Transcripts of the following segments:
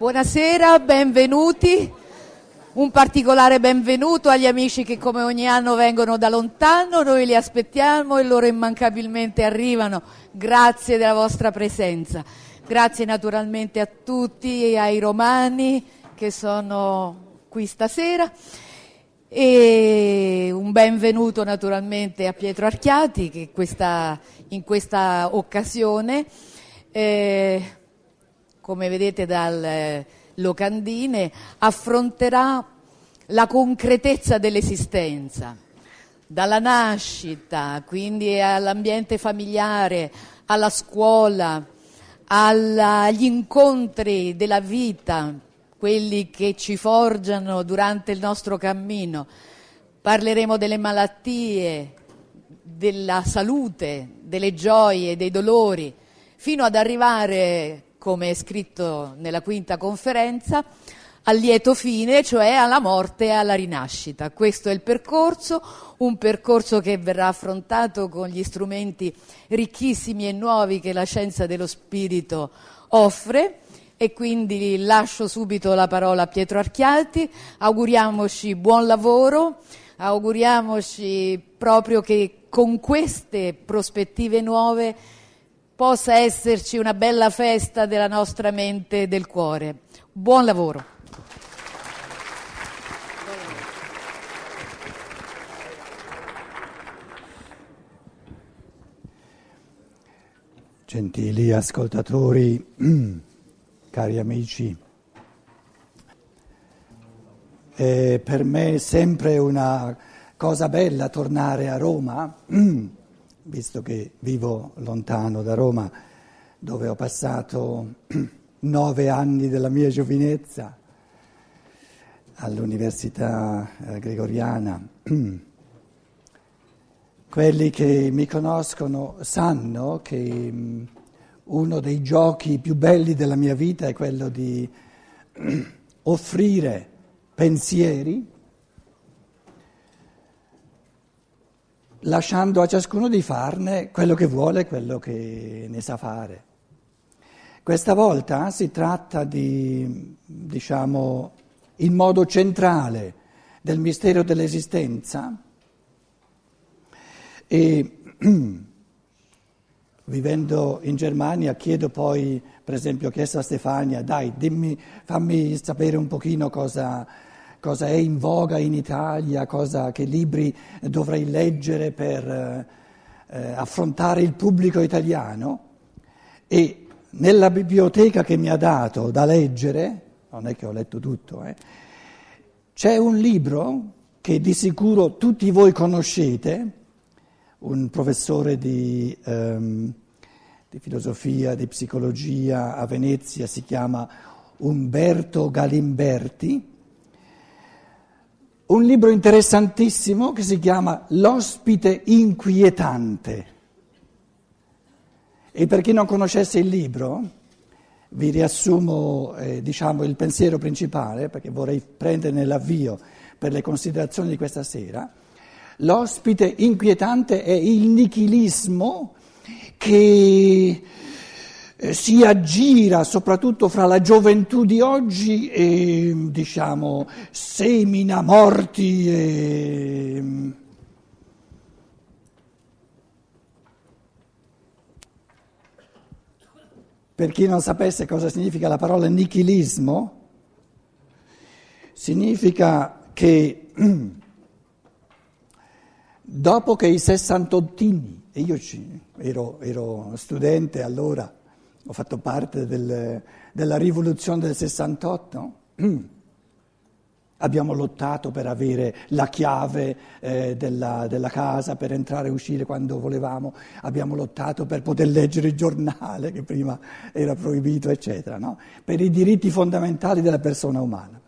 Buonasera, benvenuti. Un particolare benvenuto agli amici che come ogni anno vengono da lontano, noi li aspettiamo e loro immancabilmente arrivano. Grazie della vostra presenza. Grazie naturalmente a tutti, ai romani che sono qui stasera e un benvenuto naturalmente a Pietro Archiati che questa, in questa occasione eh, come vedete dal eh, locandine, affronterà la concretezza dell'esistenza, dalla nascita, quindi all'ambiente familiare, alla scuola, alla, agli incontri della vita, quelli che ci forgiano durante il nostro cammino. Parleremo delle malattie, della salute, delle gioie, dei dolori, fino ad arrivare come è scritto nella quinta conferenza, al lieto fine, cioè alla morte e alla rinascita. Questo è il percorso, un percorso che verrà affrontato con gli strumenti ricchissimi e nuovi che la scienza dello spirito offre e quindi lascio subito la parola a Pietro Archialti, auguriamoci buon lavoro, auguriamoci proprio che con queste prospettive nuove possa esserci una bella festa della nostra mente e del cuore. Buon lavoro. Gentili ascoltatori, cari amici, è per me sempre una cosa bella tornare a Roma visto che vivo lontano da Roma, dove ho passato nove anni della mia giovinezza all'Università eh, Gregoriana. Quelli che mi conoscono sanno che mm, uno dei giochi più belli della mia vita è quello di offrire pensieri lasciando a ciascuno di farne quello che vuole, quello che ne sa fare. Questa volta si tratta di, diciamo, il modo centrale del mistero dell'esistenza e vivendo in Germania chiedo poi, per esempio, ho chiesto a Stefania, dai, dimmi, fammi sapere un pochino cosa cosa è in voga in Italia, cosa, che libri dovrei leggere per eh, affrontare il pubblico italiano. E nella biblioteca che mi ha dato da leggere, non è che ho letto tutto, eh, c'è un libro che di sicuro tutti voi conoscete, un professore di, um, di filosofia, di psicologia a Venezia, si chiama Umberto Galimberti, un libro interessantissimo che si chiama L'ospite inquietante. E per chi non conoscesse il libro, vi riassumo eh, diciamo, il pensiero principale, perché vorrei prenderne l'avvio per le considerazioni di questa sera. L'ospite inquietante è il nichilismo che eh, si aggira soprattutto fra la gioventù di oggi e diciamo semina morti e per chi non sapesse cosa significa la parola nichilismo, significa che dopo che i sessantottini, e io ero, ero studente allora, ho fatto parte del, della rivoluzione del 68. Abbiamo lottato per avere la chiave eh, della, della, casa, per entrare e uscire quando volevamo, abbiamo lottato per poter leggere il giornale che prima era proibito, eccetera, no? per i diritti fondamentali della persona umana.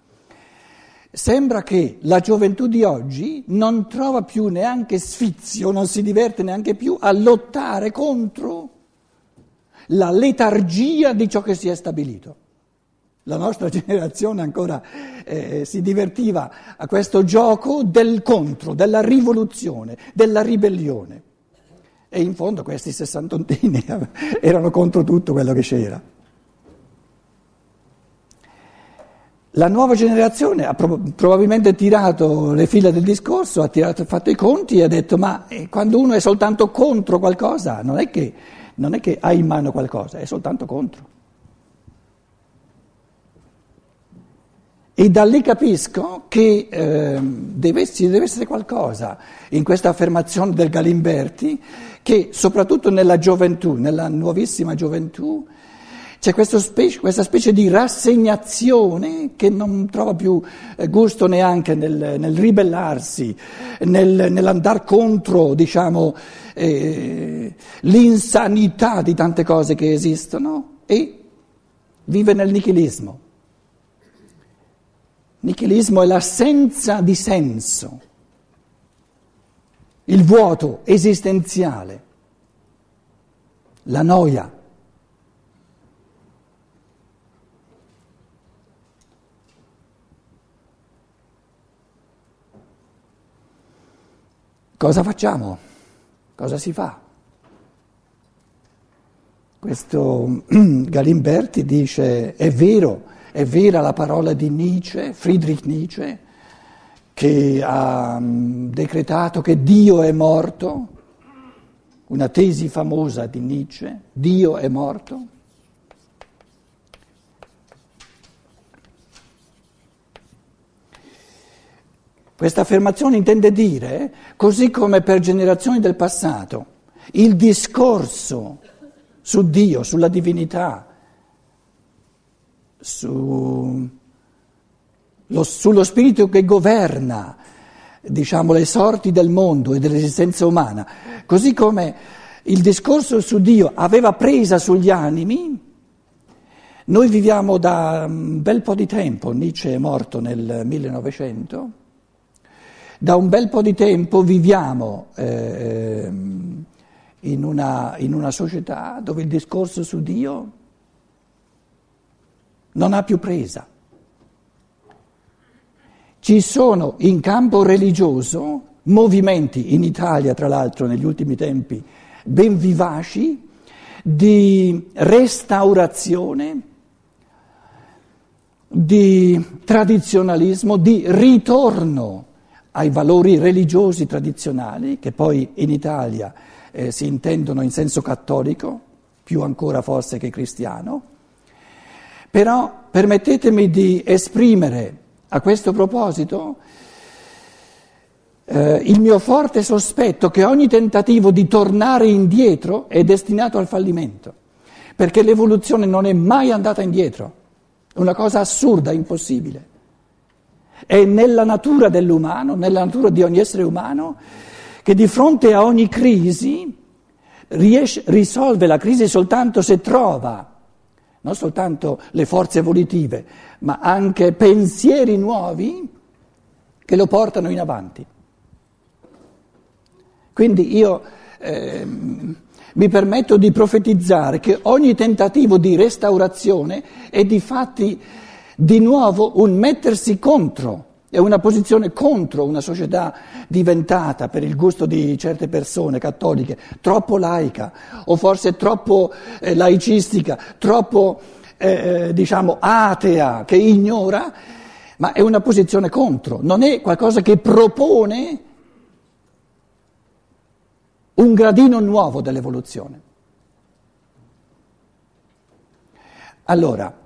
Sembra che la gioventù di oggi non trova più neanche sfizio, non si diverte neanche più a lottare contro la letargia di ciò che si è stabilito. La nostra generazione ancora eh, si divertiva a questo gioco del contro, della rivoluzione, della ribellione. E in fondo questi sessantontini erano contro tutto quello che c'era. La nuova generazione ha probabilmente tirato le fila del discorso, ha tirato, fatto i conti e ha detto ma eh, quando uno è soltanto contro qualcosa non è, che, non è che ha in mano qualcosa, è soltanto contro. E da lì capisco che eh, deve, ci deve essere qualcosa in questa affermazione del Galimberti che soprattutto nella gioventù, nella nuovissima gioventù, c'è specie, questa specie di rassegnazione che non trova più eh, gusto neanche nel, nel ribellarsi, nel, nell'andare contro diciamo, eh, l'insanità di tante cose che esistono e vive nel nichilismo. Nichilismo è l'assenza di senso, il vuoto esistenziale, la noia. Cosa facciamo? Cosa si fa? Questo Galimberti dice è vero, è vera la parola di Nietzsche, Friedrich Nietzsche, che ha mm, decretato che Dio è morto, una tesi famosa di Nietzsche, Dio è morto. Questa affermazione intende dire, così come per generazioni del passato, il discorso su Dio, sulla divinità, su, lo, sullo spirito che governa, diciamo, le sorti del mondo e dell'esistenza umana, così come il discorso su Dio aveva presa sugli animi, noi viviamo da un bel po' di tempo, Nietzsche è morto nel 1900, da un bel po' di tempo viviamo eh, in, una, in una società dove il discorso su Dio non ha più presa. Ci sono in campo religioso movimenti, in Italia tra l'altro negli ultimi tempi, ben vivaci, di restaurazione di tradizionalismo, di ritorno ai valori religiosi tradizionali, che poi in Italia eh, si intendono in senso cattolico, più ancora forse che cristiano. Però permettetemi di esprimere a questo proposito eh, il mio forte sospetto che ogni tentativo di tornare indietro è destinato al fallimento, perché l'evoluzione non è mai andata indietro, è una cosa assurda, impossibile. È nella natura dell'umano, nella natura di ogni essere umano, che di fronte a ogni crisi riesce, risolve la crisi soltanto se trova non soltanto le forze evolutive, ma anche pensieri nuovi che lo portano in avanti. Quindi io eh, mi permetto di profetizzare che ogni tentativo di restaurazione è di fatti di nuovo un mettersi contro, è una posizione contro una società diventata, per il gusto di certe persone cattoliche, troppo laica o forse troppo eh, laicistica, troppo eh, eh, diciamo atea, che ignora, ma è una posizione contro, non è qualcosa che propone un gradino nuovo dell'evoluzione. Allora,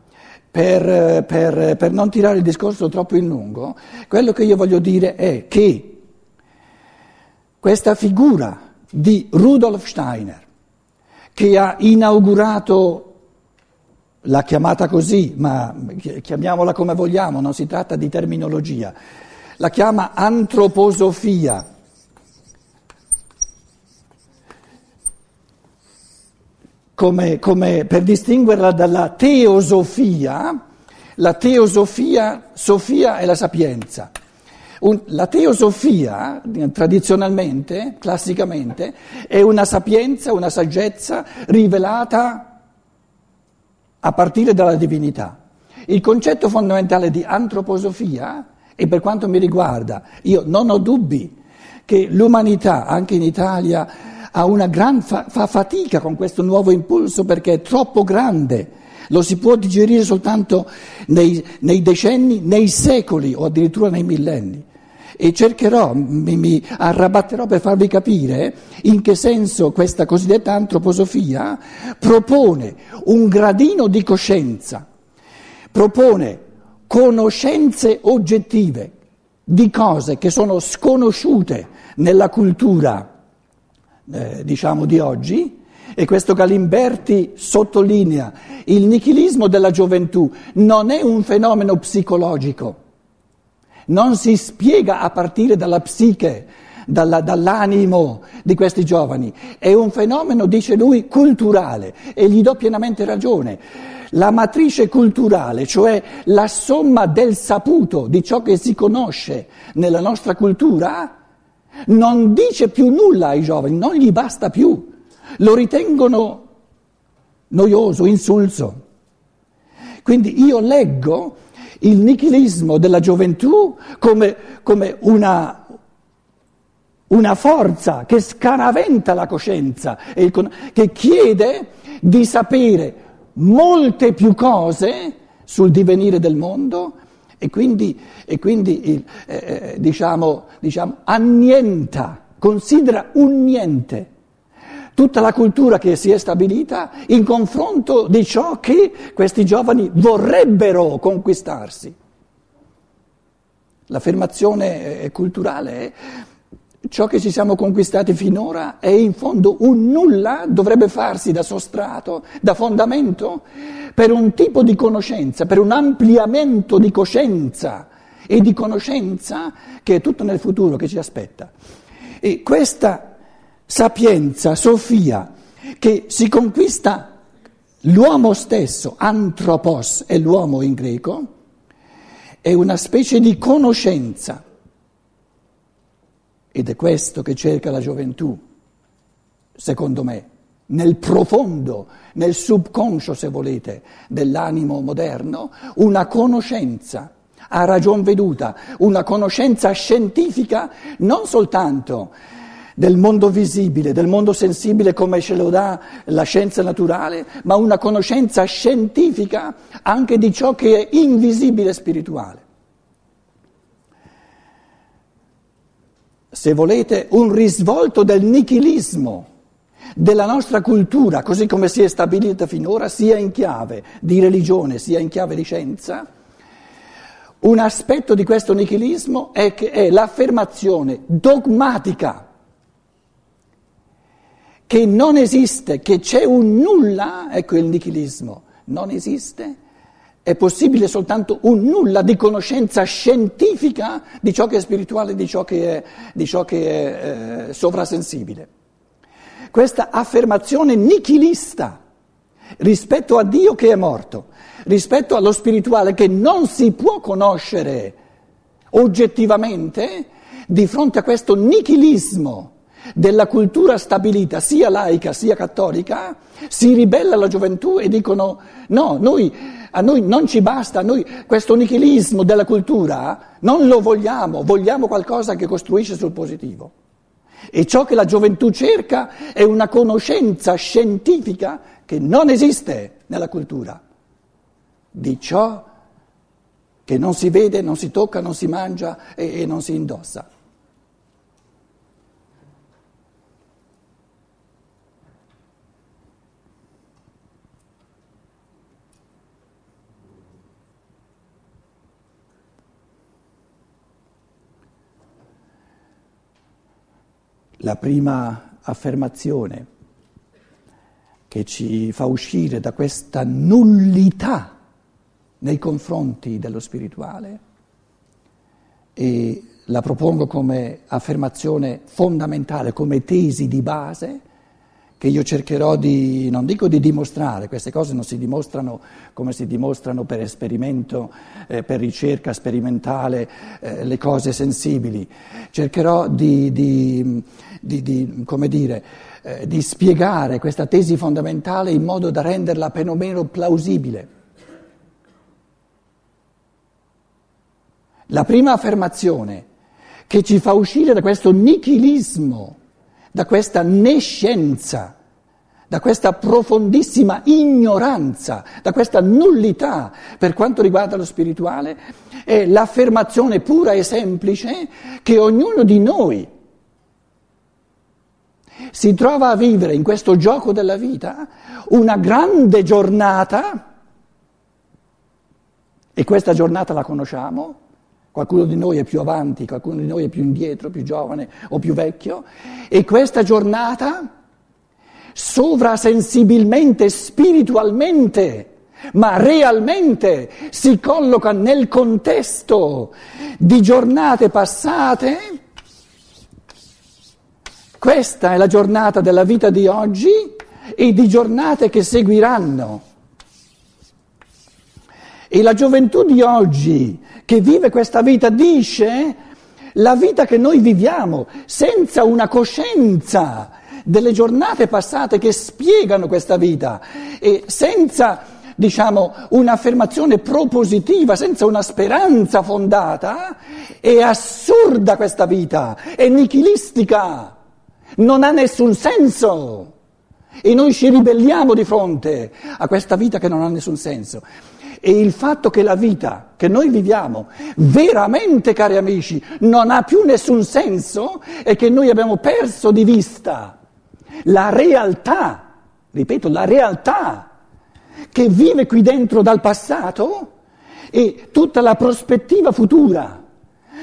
per, per, per, non tirare il discorso troppo in lungo, quello che io voglio dire è che questa figura di Rudolf Steiner, che ha inaugurato, l'ha chiamata così, ma chiamiamola come vogliamo, non si tratta di terminologia, la chiama antroposofia. Come, come per distinguerla dalla teosofia, la teosofia, Sofia è la sapienza. Un, la teosofia, tradizionalmente, classicamente, è una sapienza, una saggezza rivelata a partire dalla divinità. Il concetto fondamentale di antroposofia, e per quanto mi riguarda, io non ho dubbi che l'umanità, anche in Italia, una gran fa, fa fatica con questo nuovo impulso perché è troppo grande, lo si può digerire soltanto nei, nei decenni, nei secoli o addirittura nei millenni. E cercherò, mi, mi, arrabatterò per farvi capire in che senso questa cosiddetta antroposofia propone un gradino di coscienza, propone conoscenze oggettive di cose che sono sconosciute nella cultura, eh, diciamo, di oggi, e questo Galimberti sottolinea, il nichilismo della gioventù non è un fenomeno psicologico, non si spiega a partire dalla psiche, dalla, dall'animo di questi giovani, è un fenomeno, dice lui, culturale e gli do pienamente ragione. La matrice culturale, cioè la somma del saputo, di ciò che si conosce nella nostra cultura, non dice più nulla ai giovani, non gli basta più, lo ritengono noioso, insulso. Quindi io leggo il nichilismo della gioventù come, come una, una, forza che scaraventa la coscienza, che chiede di sapere molte più cose sul divenire del mondo e quindi, e quindi eh, eh, diciamo, diciamo, annienta, considera un niente tutta la cultura che si è stabilita in confronto di ciò che questi giovani vorrebbero conquistarsi. L'affermazione eh, culturale è ciò che ci siamo conquistati finora è in fondo un nulla, dovrebbe farsi da sostrato, da fondamento per un tipo di conoscenza, per un ampliamento di coscienza e di conoscenza che è tutto nel futuro che ci aspetta. E questa sapienza, Sofia, che si conquista l'uomo stesso, anthropos è l'uomo in greco, è una specie di conoscenza. Ed è questo che cerca la gioventù, secondo me, nel profondo, nel subconscio, se volete, dell'animo moderno, una conoscenza a ragion veduta, una conoscenza scientifica non soltanto del mondo visibile, del mondo sensibile come ce lo dà la scienza naturale, ma una conoscenza scientifica anche di ciò che è invisibile spirituale. Se volete, un risvolto del nichilismo della nostra cultura, così come si è stabilita finora, sia in chiave di religione, sia in chiave di scienza, un aspetto di questo nichilismo è, che è l'affermazione dogmatica che non esiste, che c'è un nulla, ecco il nichilismo, non esiste, è possibile soltanto un nulla di conoscenza scientifica di ciò che è spirituale, di ciò che è, ciò che è eh, sovrasensibile. Questa affermazione nichilista rispetto a Dio che è morto, rispetto allo spirituale che non si può conoscere oggettivamente, di fronte a questo nichilismo della cultura stabilita, sia laica sia cattolica, si ribella la gioventù e dicono no, noi, a noi non ci basta, noi questo nichilismo della cultura non lo vogliamo, vogliamo qualcosa che costruisce sul positivo. E ciò che la gioventù cerca è una conoscenza scientifica che non esiste nella cultura, di ciò che non si vede, non si tocca, non si mangia e, e non si indossa. La prima affermazione che ci fa uscire da questa nullità nei confronti dello spirituale e la propongo come affermazione fondamentale, come tesi di base che io cercherò di, non dico di dimostrare, queste cose non si dimostrano come si dimostrano per esperimento, eh, per ricerca sperimentale, eh, le cose sensibili, cercherò di, di, di come dire, eh, di spiegare questa tesi fondamentale in modo da renderla perlomeno plausibile. La prima affermazione che ci fa uscire da questo nichilismo, da questa nescienza da questa profondissima ignoranza, da questa nullità per quanto riguarda lo spirituale, è l'affermazione pura e semplice che ognuno di noi si trova a vivere in questo gioco della vita una grande giornata, e questa giornata la conosciamo, qualcuno di noi è più avanti, qualcuno di noi è più indietro, più giovane o più vecchio, e questa giornata sovrasensibilmente, spiritualmente, ma realmente si colloca nel contesto di giornate passate. Questa è la giornata della vita di oggi e di giornate che seguiranno. E la gioventù di oggi che vive questa vita dice la vita che noi viviamo senza una coscienza delle giornate passate che spiegano questa vita e senza, diciamo, un'affermazione propositiva, senza una speranza fondata, è assurda questa vita, è nichilistica, non ha nessun senso. E noi ci ribelliamo di fronte a questa vita che non ha nessun senso. E il fatto che la vita che noi viviamo veramente, cari amici, non ha più nessun senso è che noi abbiamo perso di vista la realtà, ripeto, la realtà che vive qui dentro dal passato e tutta la prospettiva futura.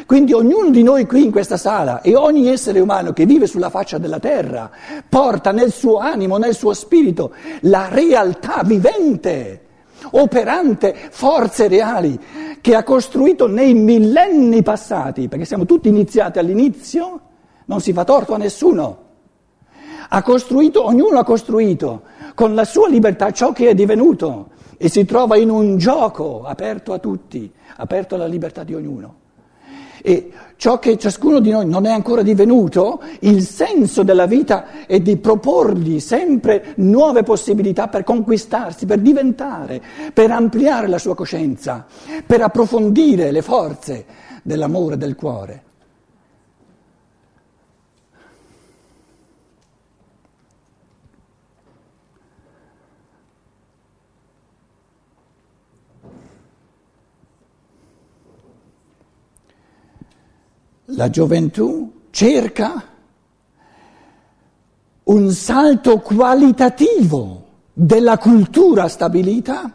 Quindi ognuno di noi qui in questa sala e ogni essere umano che vive sulla faccia della terra porta nel suo animo, nel suo spirito, la realtà vivente, operante, forze reali che ha costruito nei millenni passati, perché siamo tutti iniziati all'inizio, non si fa torto a nessuno. Ha costruito, ognuno ha costruito con la sua libertà ciò che è divenuto e si trova in un gioco aperto a tutti, aperto alla libertà di ognuno. E ciò che ciascuno di noi non è ancora divenuto, il senso della vita è di proporgli sempre nuove possibilità per conquistarsi, per diventare, per ampliare la sua coscienza, per approfondire le forze dell'amore del cuore. La gioventù cerca un salto qualitativo della cultura stabilita,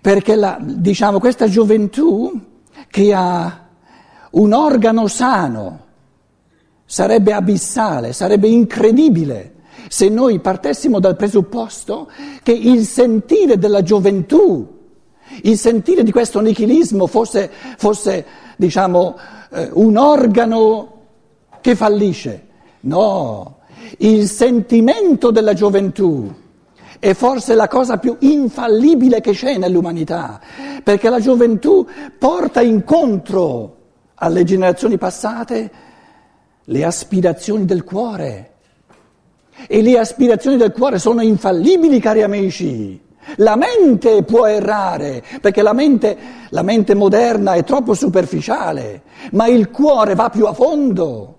perché la, diciamo, questa gioventù che ha un organo sano sarebbe abissale, sarebbe incredibile se noi partessimo dal presupposto che il sentire della gioventù, il sentire di questo nichilismo fosse, fosse diciamo, eh, un organo che fallisce. No, il sentimento della gioventù è forse la cosa più infallibile che c'è nell'umanità, perché la gioventù porta incontro alle generazioni passate le aspirazioni del cuore. E le aspirazioni del cuore sono infallibili, cari amici. La mente può errare, perché la mente, la mente moderna è troppo superficiale, ma il cuore va più a fondo.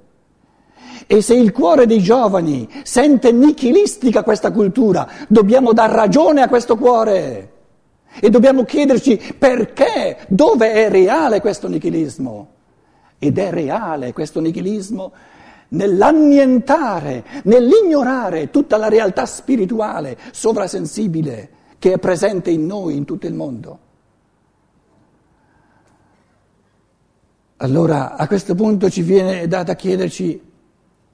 E se il cuore dei giovani sente nichilistica questa cultura, dobbiamo dar ragione a questo cuore. E dobbiamo chiederci perché, dove è reale questo nichilismo. Ed è reale questo nichilismo nell'annientare, nell'ignorare tutta la realtà spirituale, sovrasensibile che è presente in noi, in tutto il mondo. Allora a questo punto ci viene da, da chiederci,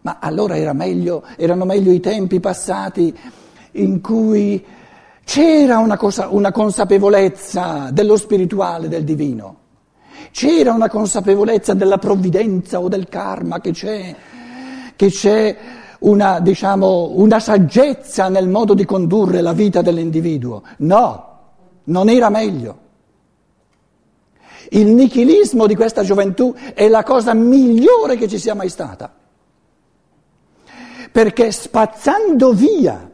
ma allora era meglio, erano meglio i tempi passati in cui c'era una, cosa, una consapevolezza dello spirituale, del divino, c'era una consapevolezza della provvidenza o del karma che c'è, che c'è una, diciamo, una saggezza nel modo di condurre la vita dell'individuo. No, non era meglio. Il nichilismo di questa gioventù è la cosa migliore che ci sia mai stata. Perché spazzando via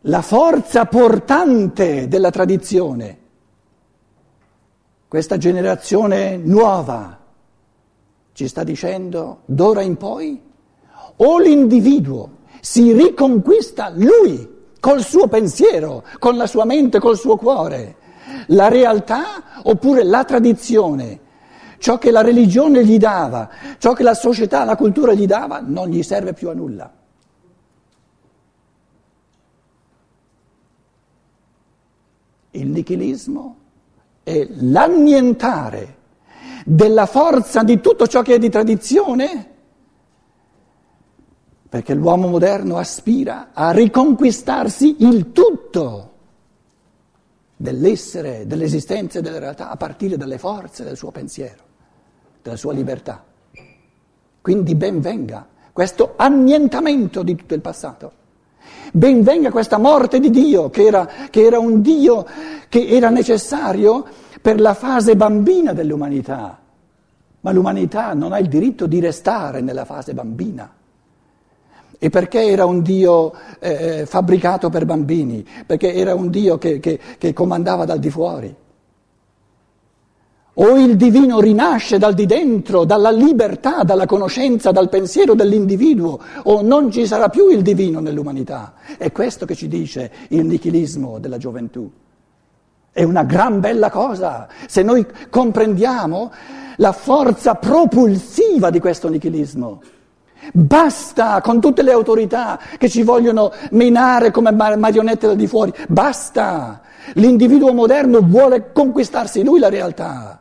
la forza portante della tradizione, questa generazione nuova ci sta dicendo d'ora in poi o l'individuo si riconquista lui col suo pensiero, con la sua mente, col suo cuore. La realtà oppure la tradizione, ciò che la religione gli dava, ciò che la società, la cultura gli dava, non gli serve più a nulla. Il nichilismo è l'annientare della forza di tutto ciò che è di tradizione, perché l'uomo moderno aspira a riconquistarsi il tutto dell'essere, dell'esistenza e della realtà a partire dalle forze del suo pensiero, della sua libertà. Quindi ben venga questo annientamento di tutto il passato. Ben venga questa morte di Dio, che era, che era un Dio che era necessario per la fase bambina dell'umanità, ma l'umanità non ha il diritto di restare nella fase bambina. E perché era un Dio eh, fabbricato per bambini? Perché era un Dio che, che, che comandava dal di fuori. O il divino rinasce dal di dentro, dalla libertà, dalla conoscenza, dal pensiero dell'individuo, o non ci sarà più il divino nell'umanità. È questo che ci dice il nichilismo della gioventù. È una gran bella cosa se noi comprendiamo la forza propulsiva di questo nichilismo. Basta con tutte le autorità che ci vogliono menare come marionette da di fuori. Basta! L'individuo moderno vuole conquistarsi lui la realtà.